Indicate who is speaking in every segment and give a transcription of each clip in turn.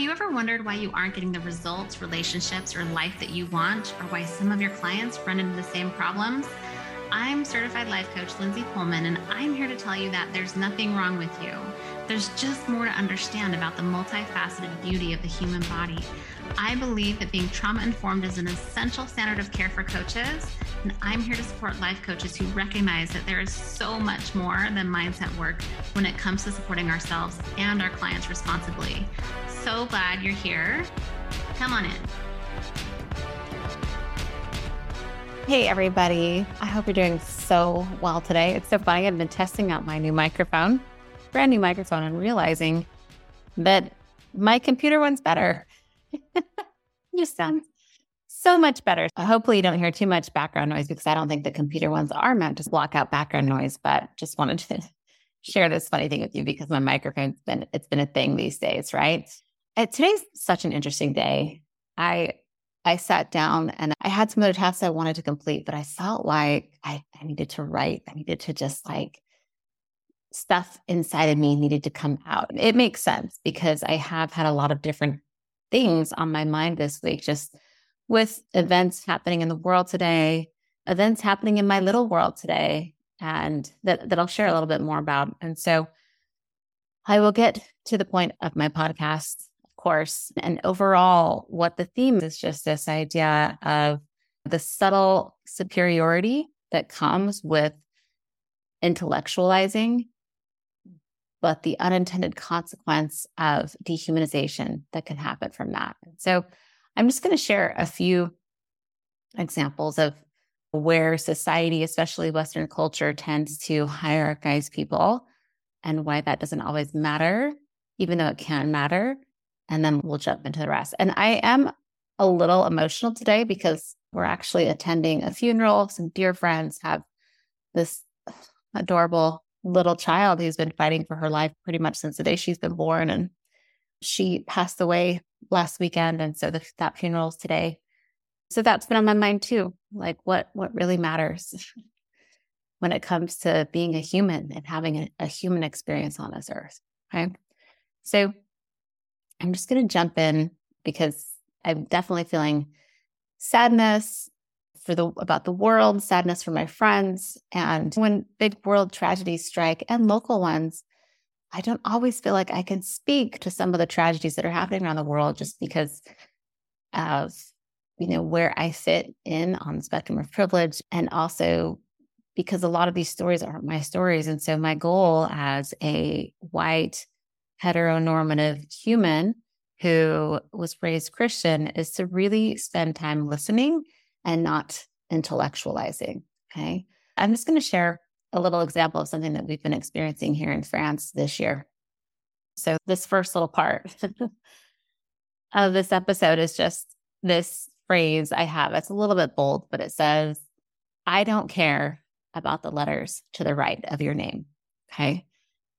Speaker 1: you ever wondered why you aren't getting the results, relationships, or life that you want, or why some of your clients run into the same problems? I'm certified life coach Lindsay Pohlman, and I'm here to tell you that there's nothing wrong with you. There's just more to understand about the multifaceted beauty of the human body. I believe that being trauma informed is an essential standard of care for coaches, and I'm here to support life coaches who recognize that there is so much more than mindset work when it comes to supporting ourselves and our clients responsibly. So glad you're here. Come on in.
Speaker 2: Hey, everybody. I hope you're doing so well today. It's so funny. I've been testing out my new microphone, brand new microphone, and realizing that my computer one's better. just sounds so much better. Hopefully, you don't hear too much background noise because I don't think the computer ones are meant to block out background noise, but just wanted to share this funny thing with you because my microphone's been it's been a thing these days, right? Today's such an interesting day. I I sat down and I had some other tasks I wanted to complete, but I felt like I, I needed to write. I needed to just like stuff inside of me needed to come out. It makes sense because I have had a lot of different things on my mind this week, just with events happening in the world today, events happening in my little world today, and that, that I'll share a little bit more about. And so I will get to the point of my podcast course. And overall, what the theme is just this idea of the subtle superiority that comes with intellectualizing, but the unintended consequence of dehumanization that can happen from that. So I'm just going to share a few examples of where society, especially Western culture, tends to hierarchize people and why that doesn't always matter, even though it can matter and then we'll jump into the rest. And I am a little emotional today because we're actually attending a funeral. Some dear friends have this adorable little child who's been fighting for her life pretty much since the day she's been born. And she passed away last weekend. And so the, that funeral is today. So that's been on my mind too. Like what what really matters when it comes to being a human and having a, a human experience on this earth. Okay. So I'm just going to jump in because I'm definitely feeling sadness for the about the world, sadness for my friends, and when big world tragedies strike and local ones, I don't always feel like I can speak to some of the tragedies that are happening around the world just because of you know where I fit in on the spectrum of privilege and also because a lot of these stories aren't my stories. And so my goal as a white heteronormative human who was raised Christian is to really spend time listening and not intellectualizing. Okay. I'm just going to share a little example of something that we've been experiencing here in France this year. So, this first little part of this episode is just this phrase I have. It's a little bit bold, but it says, I don't care about the letters to the right of your name. Okay.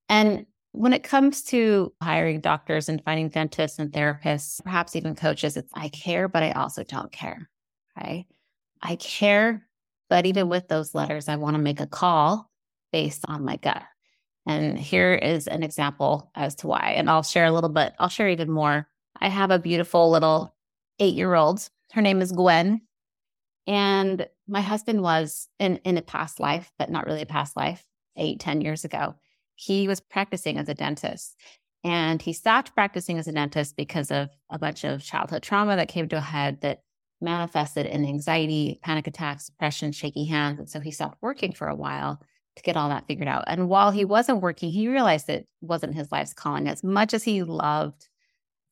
Speaker 2: And when it comes to hiring doctors and finding dentists and therapists, perhaps even coaches, it's I care, but I also don't care. Okay. I care, but even with those letters, I want to make a call based on my gut. And here is an example as to why. And I'll share a little bit, I'll share even more. I have a beautiful little eight year old. Her name is Gwen. And my husband was in, in a past life, but not really a past life, eight, ten years ago he was practicing as a dentist. And he stopped practicing as a dentist because of a bunch of childhood trauma that came to a head that manifested in anxiety, panic attacks, depression, shaky hands. And so he stopped working for a while to get all that figured out. And while he wasn't working, he realized it wasn't his life's calling. As much as he loved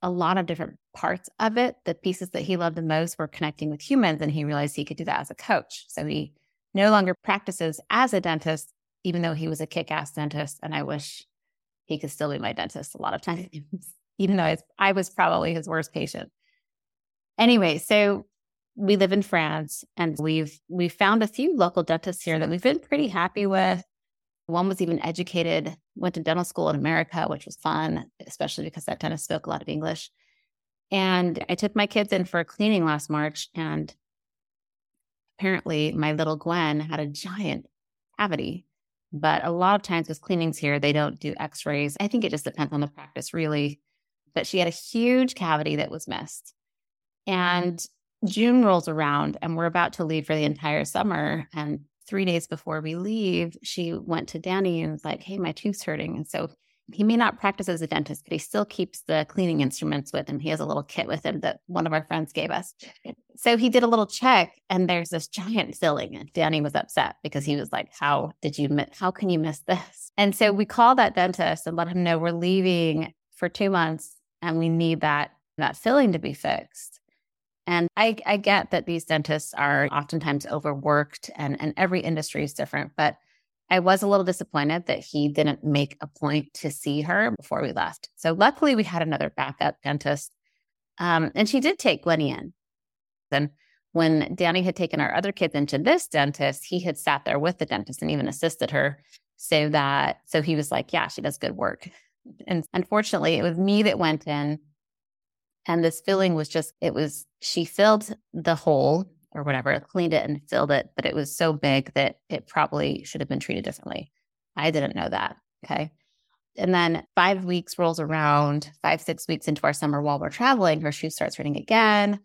Speaker 2: a lot of different parts of it, the pieces that he loved the most were connecting with humans. And he realized he could do that as a coach. So he no longer practices as a dentist, even though he was a kick ass dentist. And I wish he could still be my dentist a lot of times, even though I was probably his worst patient. Anyway, so we live in France and we've we found a few local dentists here that we've been pretty happy with. One was even educated, went to dental school in America, which was fun, especially because that dentist spoke a lot of English. And I took my kids in for a cleaning last March, and apparently my little Gwen had a giant cavity but a lot of times with cleanings here, they don't do x rays. I think it just depends on the practice, really. but she had a huge cavity that was missed. And mm. June rolls around and we're about to leave for the entire summer. And three days before we leave, she went to Danny and was like, Hey, my tooth's hurting. And so he may not practice as a dentist, but he still keeps the cleaning instruments with him. He has a little kit with him that one of our friends gave us. So he did a little check and there's this giant filling. And Danny was upset because he was like, How did you? How can you miss this? And so we called that dentist and let him know we're leaving for two months and we need that, that filling to be fixed. And I, I get that these dentists are oftentimes overworked and, and every industry is different, but I was a little disappointed that he didn't make a point to see her before we left. So luckily we had another backup dentist. Um, and she did take Gwenny in. Then when Danny had taken our other kids into this dentist, he had sat there with the dentist and even assisted her so that so he was like, yeah, she does good work. And unfortunately, it was me that went in and this filling was just, it was, she filled the hole or whatever, cleaned it and filled it, but it was so big that it probably should have been treated differently. I didn't know that. Okay. And then five weeks rolls around, five, six weeks into our summer while we're traveling, her shoe starts hurting again.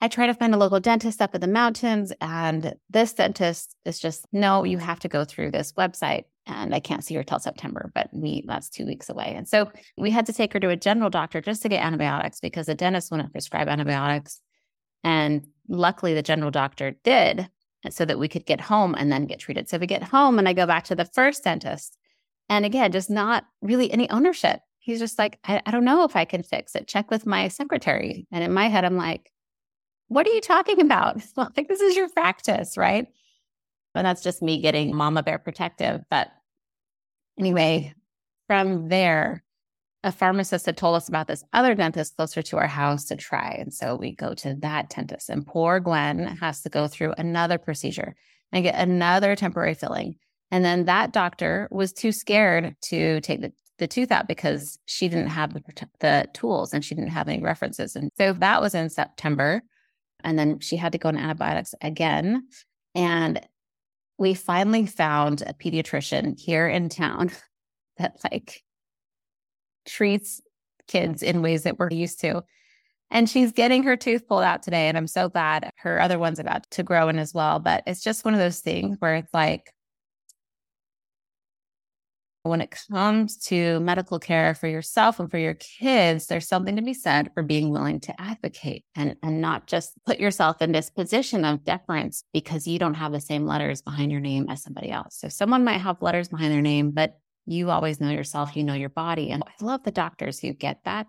Speaker 2: I try to find a local dentist up in the mountains, and this dentist is just, no, you have to go through this website and I can't see her till September, but we that's two weeks away. And so we had to take her to a general doctor just to get antibiotics because the dentist wouldn't prescribe antibiotics. And luckily the general doctor did uh, so that we could get home and then get treated. So we get home and I go back to the first dentist. And again, just not really any ownership. He's just like, I, I don't know if I can fix it. Check with my secretary. And in my head, I'm like, what are you talking about? Well, I think this is your practice, right? And that's just me getting mama bear protective. But anyway, from there, a pharmacist had told us about this other dentist closer to our house to try. And so we go to that dentist, and poor Gwen has to go through another procedure and get another temporary filling. And then that doctor was too scared to take the, the tooth out because she didn't have the, the tools and she didn't have any references. And so that was in September. And then she had to go on antibiotics again. And we finally found a pediatrician here in town that like treats kids in ways that we're used to. And she's getting her tooth pulled out today. And I'm so glad her other one's about to grow in as well. But it's just one of those things where it's like, when it comes to medical care for yourself and for your kids, there's something to be said for being willing to advocate and, and not just put yourself in this position of deference because you don't have the same letters behind your name as somebody else. So someone might have letters behind their name, but you always know yourself, you know your body. And I love the doctors who get that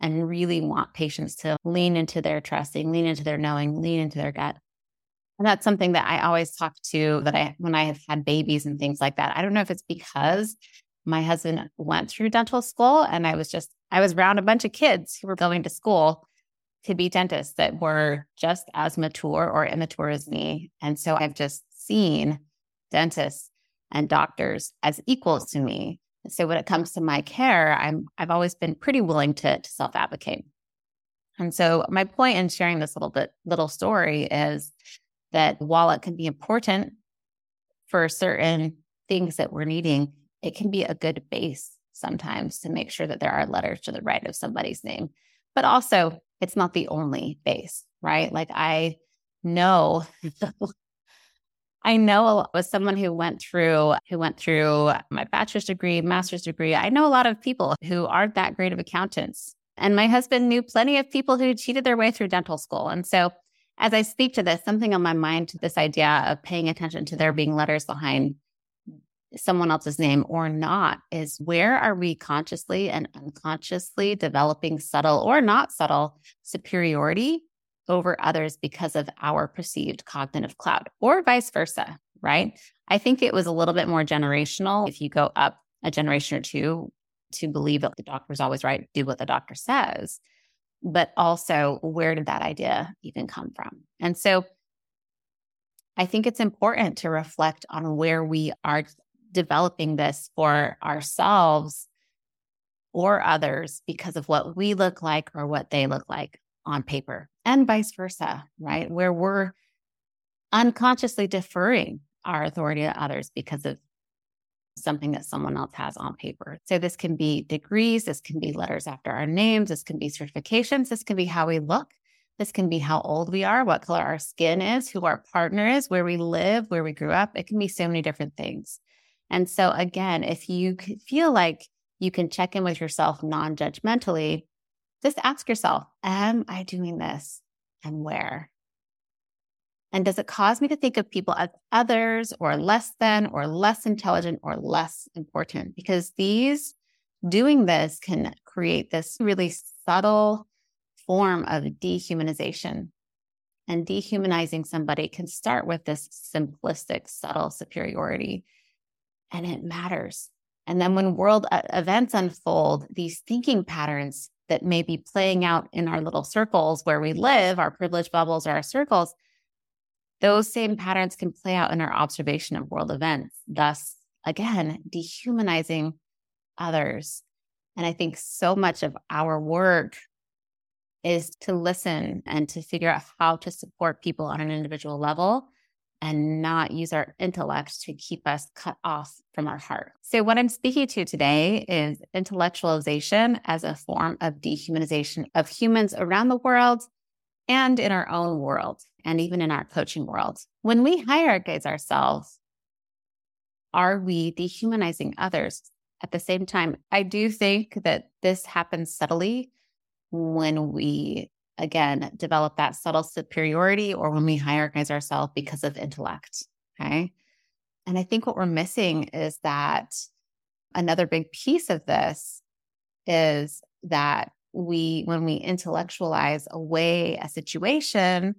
Speaker 2: and really want patients to lean into their trusting, lean into their knowing, lean into their gut. And that's something that I always talk to that I, when I have had babies and things like that. I don't know if it's because my husband went through dental school and I was just, I was around a bunch of kids who were going to school to be dentists that were just as mature or immature as me. And so I've just seen dentists and doctors as equals to me. So when it comes to my care, I'm I've always been pretty willing to, to self-advocate. And so my point in sharing this little bit little story is that while it can be important for certain things that we're needing, it can be a good base sometimes to make sure that there are letters to the right of somebody's name. But also, it's not the only base, right? Like I know I know as someone who went through who went through my bachelor's degree, master's degree, I know a lot of people who aren't that great of accountants. And my husband knew plenty of people who cheated their way through dental school. And so as I speak to this, something on my mind, to this idea of paying attention to there being letters behind someone else's name or not is where are we consciously and unconsciously developing subtle or not subtle superiority over others because of our perceived cognitive cloud or vice versa, right? I think it was a little bit more generational. If you go up a generation or two to believe that the doctor's always right, do what the doctor says. But also, where did that idea even come from? And so I think it's important to reflect on where we are developing this for ourselves or others because of what we look like or what they look like on paper and vice versa, right? Where we're unconsciously deferring our authority to others because of something that someone else has on paper. So this can be degrees, this can be letters after our names, this can be certifications, this can be how we look, this can be how old we are, what color our skin is, who our partner is, where we live, where we grew up. It can be so many different things. And so, again, if you feel like you can check in with yourself non judgmentally, just ask yourself, Am I doing this and where? And does it cause me to think of people as others or less than or less intelligent or less important? Because these doing this can create this really subtle form of dehumanization. And dehumanizing somebody can start with this simplistic, subtle superiority. And it matters. And then when world events unfold, these thinking patterns that may be playing out in our little circles where we live, our privilege bubbles or our circles, those same patterns can play out in our observation of world events, thus, again, dehumanizing others. And I think so much of our work is to listen and to figure out how to support people on an individual level and not use our intellect to keep us cut off from our heart. So, what I'm speaking to today is intellectualization as a form of dehumanization of humans around the world and in our own world, and even in our coaching world. When we hierarchize ourselves, are we dehumanizing others? At the same time, I do think that this happens subtly when we again develop that subtle superiority or when we hierarchize ourselves because of intellect. Okay. And I think what we're missing is that another big piece of this is that we, when we intellectualize away a situation,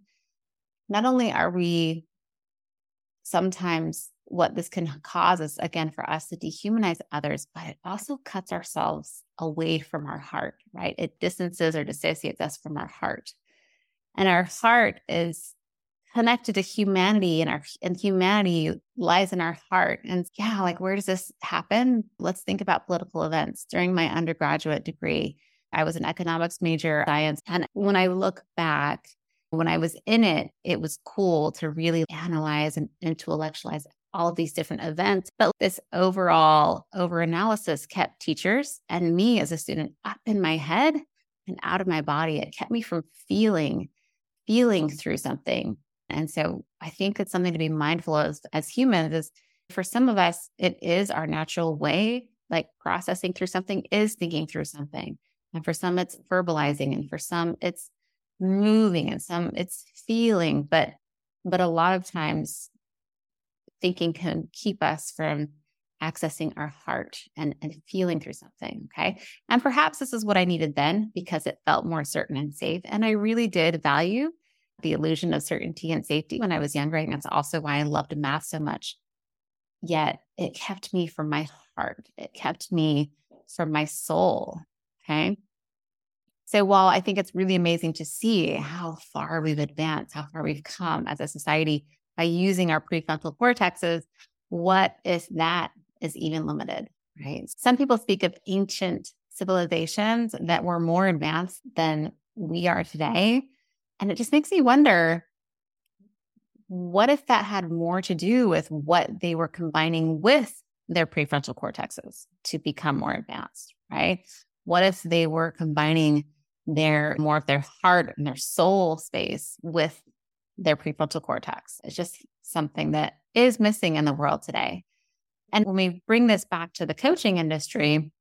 Speaker 2: not only are we sometimes what this can cause is again for us to dehumanize others, but it also cuts ourselves away from our heart, right? It distances or dissociates us from our heart. And our heart is connected to humanity and our and humanity lies in our heart. And yeah, like where does this happen? Let's think about political events. During my undergraduate degree, I was an economics major, science. And when I look back, when I was in it, it was cool to really analyze and intellectualize all of these different events. But this overall over analysis kept teachers and me as a student up in my head and out of my body. It kept me from feeling, feeling through something. And so I think it's something to be mindful of as humans is for some of us, it is our natural way, like processing through something is thinking through something. And for some, it's verbalizing. And for some, it's moving and some it's feeling. But but a lot of times thinking can keep us from accessing our heart and, and feeling through something. Okay. And perhaps this is what I needed then because it felt more certain and safe. And I really did value the illusion of certainty and safety when I was younger. And that's also why I loved math so much. Yet it kept me from my heart, it kept me from my soul. Okay. So while I think it's really amazing to see how far we've advanced, how far we've come as a society, by using our prefrontal cortexes, what if that is even limited, right? Some people speak of ancient civilizations that were more advanced than we are today. And it just makes me wonder what if that had more to do with what they were combining with their prefrontal cortexes to become more advanced, right? What if they were combining their more of their heart and their soul space with their prefrontal cortex. It's just something that is missing in the world today. And when we bring this back to the coaching industry,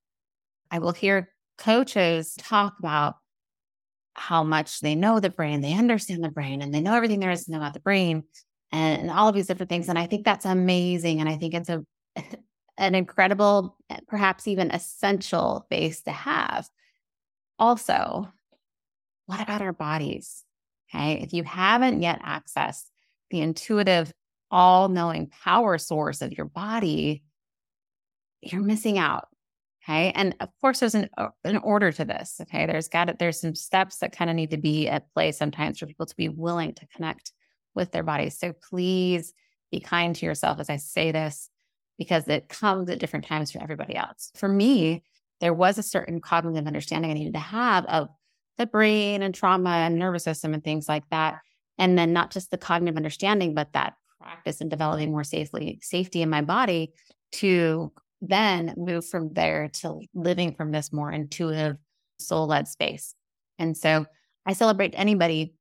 Speaker 2: I will hear coaches talk about how much they know the brain, they understand the brain, and they know everything there is to know about the brain and, and all of these different things. And I think that's amazing. And I think it's a an incredible, perhaps even essential base to have. Also, what about our bodies? Okay. If you haven't yet accessed the intuitive, all knowing power source of your body, you're missing out. Okay. And of course, there's an, uh, an order to this. Okay. There's got it. There's some steps that kind of need to be at play sometimes for people to be willing to connect with their bodies. So please be kind to yourself as I say this, because it comes at different times for everybody else. For me, there was a certain cognitive understanding I needed to have of the brain and trauma and nervous system and things like that. And then not just the cognitive understanding, but that practice and developing more safely safety in my body to then move from there to living from this more intuitive, soul led space. And so I celebrate anybody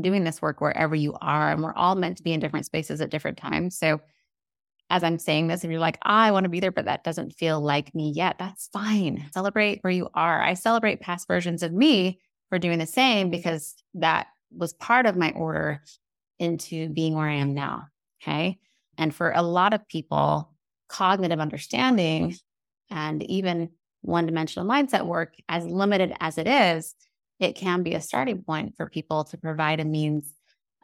Speaker 2: doing this work wherever you are. And we're all meant to be in different spaces at different times. So as I'm saying this, if you're like, I want to be there, but that doesn't feel like me yet, that's fine. Celebrate where you are. I celebrate past versions of me for doing the same because that was part of my order into being where I am now. Okay. And for a lot of people, cognitive understanding and even one dimensional mindset work, as limited as it is, it can be a starting point for people to provide a means,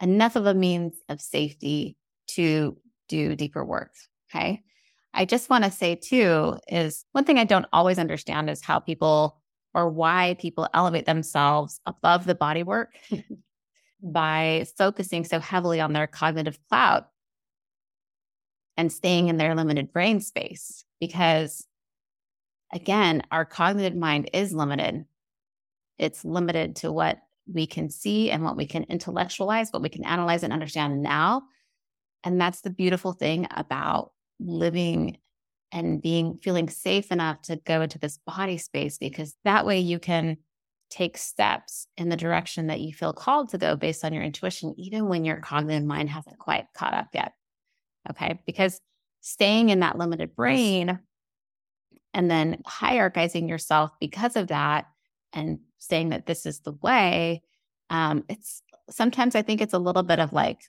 Speaker 2: enough of a means of safety to do deeper work. Okay. I just want to say too is one thing I don't always understand is how people or why people elevate themselves above the body work by focusing so heavily on their cognitive cloud and staying in their limited brain space. Because again, our cognitive mind is limited. It's limited to what we can see and what we can intellectualize, what we can analyze and understand now. And that's the beautiful thing about living and being feeling safe enough to go into this body space because that way you can take steps in the direction that you feel called to go based on your intuition, even when your cognitive mind hasn't quite caught up yet. Okay. Because staying in that limited brain and then hierarchizing yourself because of that and saying that this is the way, um, it's sometimes I think it's a little bit of like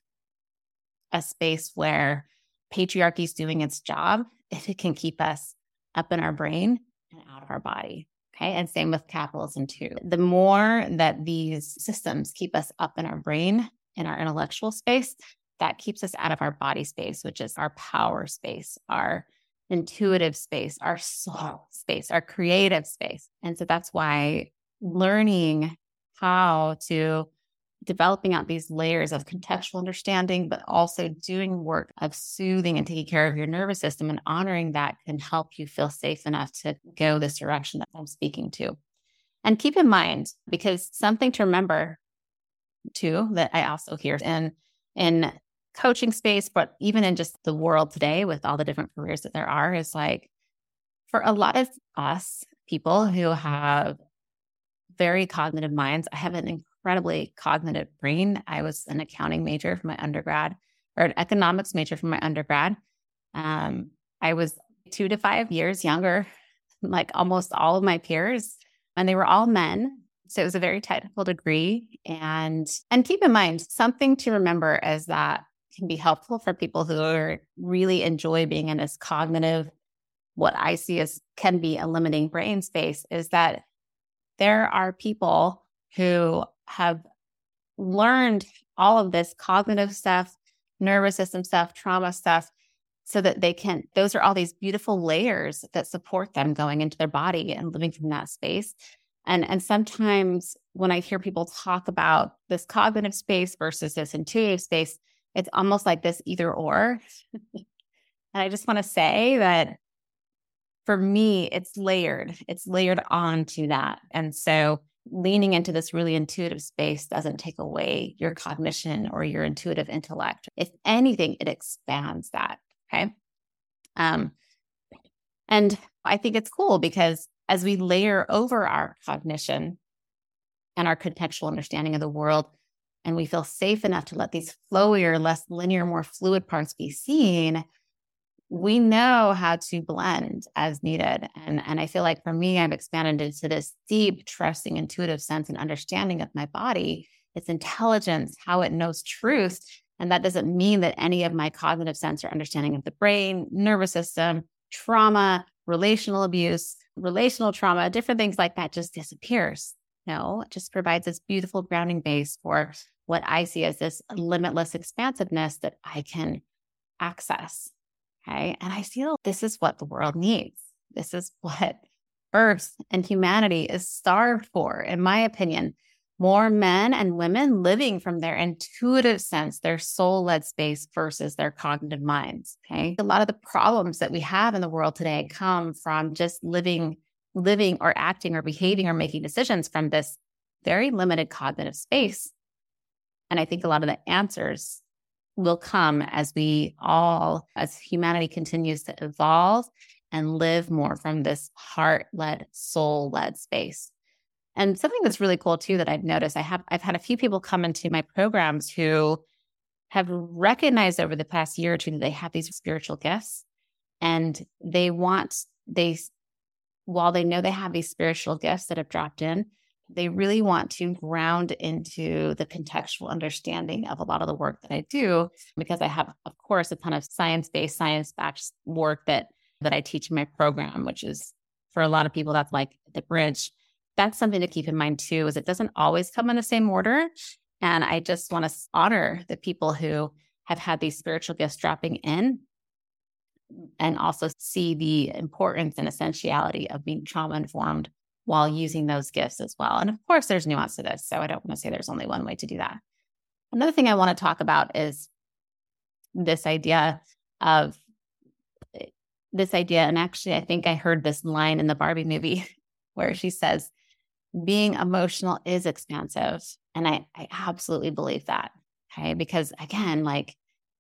Speaker 2: a space where patriarchy is doing its job if it can keep us up in our brain and out of our body. Okay. And same with capitalism too. The more that these systems keep us up in our brain, in our intellectual space, that keeps us out of our body space, which is our power space, our intuitive space, our soul space, our creative space. And so that's why learning how to developing out these layers of contextual understanding, but also doing work of soothing and taking care of your nervous system and honoring that can help you feel safe enough to go this direction that I'm speaking to. And keep in mind, because something to remember too, that I also hear in, in coaching space, but even in just the world today with all the different careers that there are, is like for a lot of us people who have very cognitive minds, I have an incredibly cognitive brain. I was an accounting major for my undergrad or an economics major for my undergrad. Um, I was two to five years younger, like almost all of my peers, and they were all men. So it was a very technical degree. And and keep in mind, something to remember is that can be helpful for people who are really enjoy being in this cognitive, what I see as can be a limiting brain space, is that there are people who have learned all of this cognitive stuff, nervous system stuff, trauma stuff, so that they can, those are all these beautiful layers that support them going into their body and living from that space. And, and sometimes when I hear people talk about this cognitive space versus this intuitive space, it's almost like this either or. and I just want to say that for me, it's layered, it's layered onto that. And so leaning into this really intuitive space doesn't take away your cognition or your intuitive intellect. If anything, it expands that. Okay. Um, and I think it's cool because as we layer over our cognition and our contextual understanding of the world, and we feel safe enough to let these flowier, less linear, more fluid parts be seen, we know how to blend as needed. And, and I feel like for me, I've expanded into this deep, trusting, intuitive sense and understanding of my body, its intelligence, how it knows truth. And that doesn't mean that any of my cognitive sense or understanding of the brain, nervous system, trauma, relational abuse, relational trauma, different things like that just disappears. No, it just provides this beautiful grounding base for what I see as this limitless expansiveness that I can access And I feel this is what the world needs. This is what Earth and humanity is starved for, in my opinion. More men and women living from their intuitive sense, their soul led space versus their cognitive minds. Okay. A lot of the problems that we have in the world today come from just living, living or acting or behaving or making decisions from this very limited cognitive space. And I think a lot of the answers will come as we all, as humanity continues to evolve and live more from this heart led, soul led space. And something that's really cool too that I've noticed, I have I've had a few people come into my programs who have recognized over the past year or two that they have these spiritual gifts and they want they while they know they have these spiritual gifts that have dropped in they really want to ground into the contextual understanding of a lot of the work that I do because I have of course a ton of science-based science-backed work that that I teach in my program which is for a lot of people that's like the bridge. That's something to keep in mind too is it doesn't always come in the same order. And I just want to honor the people who have had these spiritual gifts dropping in and also see the importance and essentiality of being trauma informed while using those gifts as well. And of course, there's nuance to this. So I don't want to say there's only one way to do that. Another thing I want to talk about is this idea of eh, this idea. And actually, I think I heard this line in the Barbie movie where she says, being emotional is expansive. And I, I absolutely believe that. Okay. Because again, like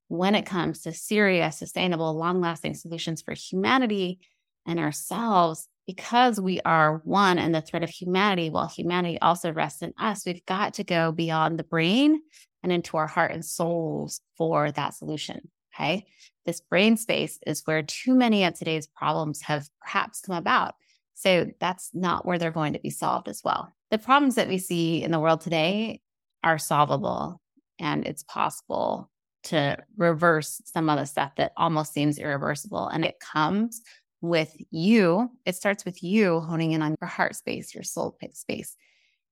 Speaker 2: when it comes to serious, sustainable, long lasting solutions for humanity and ourselves, because we are one and the thread of humanity, while humanity also rests in us, we've got to go beyond the brain and into our heart and souls for that solution. Okay. This brain space is where too many of today's problems have perhaps come about. So that's not where they're going to be solved as well. The problems that we see in the world today are solvable and it's possible to reverse some of the stuff that almost seems irreversible. And it comes with you, it starts with you honing in on your heart space, your soul space.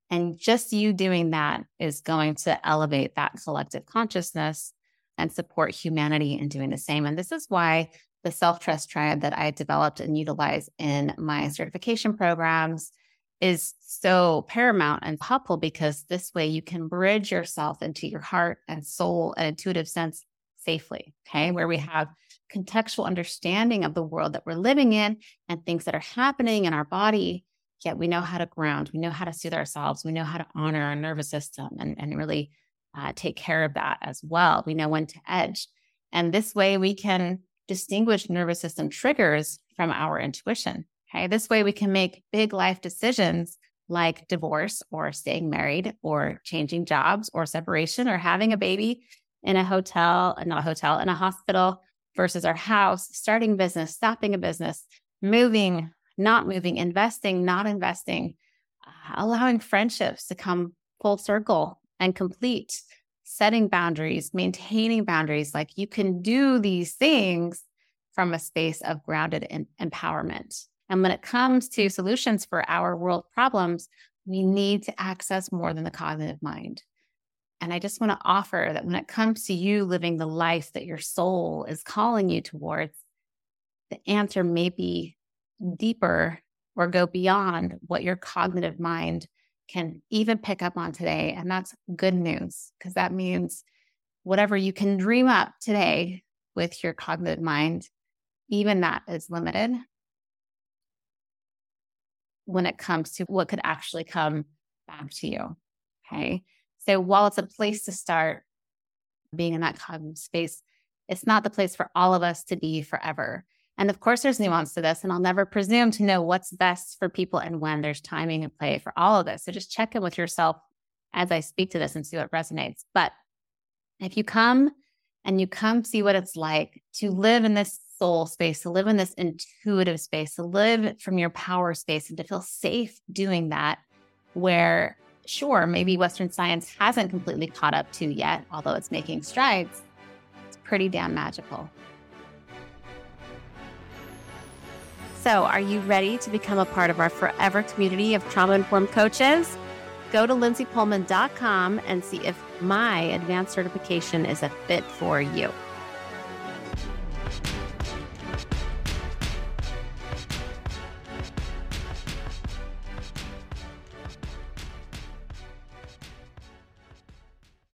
Speaker 2: And just you doing that is going to elevate that collective consciousness and support humanity in doing the same. And this is why the self trust triad that I developed and utilize in my certification programs is so paramount and helpful because this way you can bridge yourself into your heart and soul and intuitive sense safely. Okay. Where we have contextual understanding of the world that we're living in and things that are happening in our body. Yet we know how to ground, we know how to soothe ourselves, we know how to honor our nervous system and, and really uh, take care of that as well. We know when to edge. And this way we can distinguish nervous system triggers from our intuition. Okay. This way we can make big life decisions like divorce or staying married or changing jobs or separation or having a baby in a hotel, not a hotel, in a hospital versus our house, starting business, stopping a business, moving, not moving, investing, not investing, uh, allowing friendships to come full circle and complete setting boundaries, maintaining boundaries. Like you can do these things from a space of grounded empowerment. And when it comes to solutions for our world problems, we need to access more than the cognitive mind. And I just want to offer that when it comes to you living the life that your soul is calling you towards, the answer may be deeper or go beyond what your cognitive mind can even pick up on today. And that's good news because that means whatever you can dream up today with your cognitive mind, even that is limited when it comes to what could actually come back to you. Okay. So while it's a place to start being in that cognitive space, it's not the place for all of us to be forever. And of course, there's nuance to this, and I'll never presume to know what's best for people and when there's timing and play for all of this. So just check in with yourself as I speak to this and see what resonates. But if you come and you come see what it's like to live in this soul space, to live in this intuitive space, to live from your power space, and to feel safe doing that, where sure, maybe Western science hasn't completely caught up to yet, although it's making strides, it's pretty damn magical. So, are you ready to become a part of our forever community of trauma informed coaches? Go to lindsaypohlman.com and see if my advanced certification is a fit for you.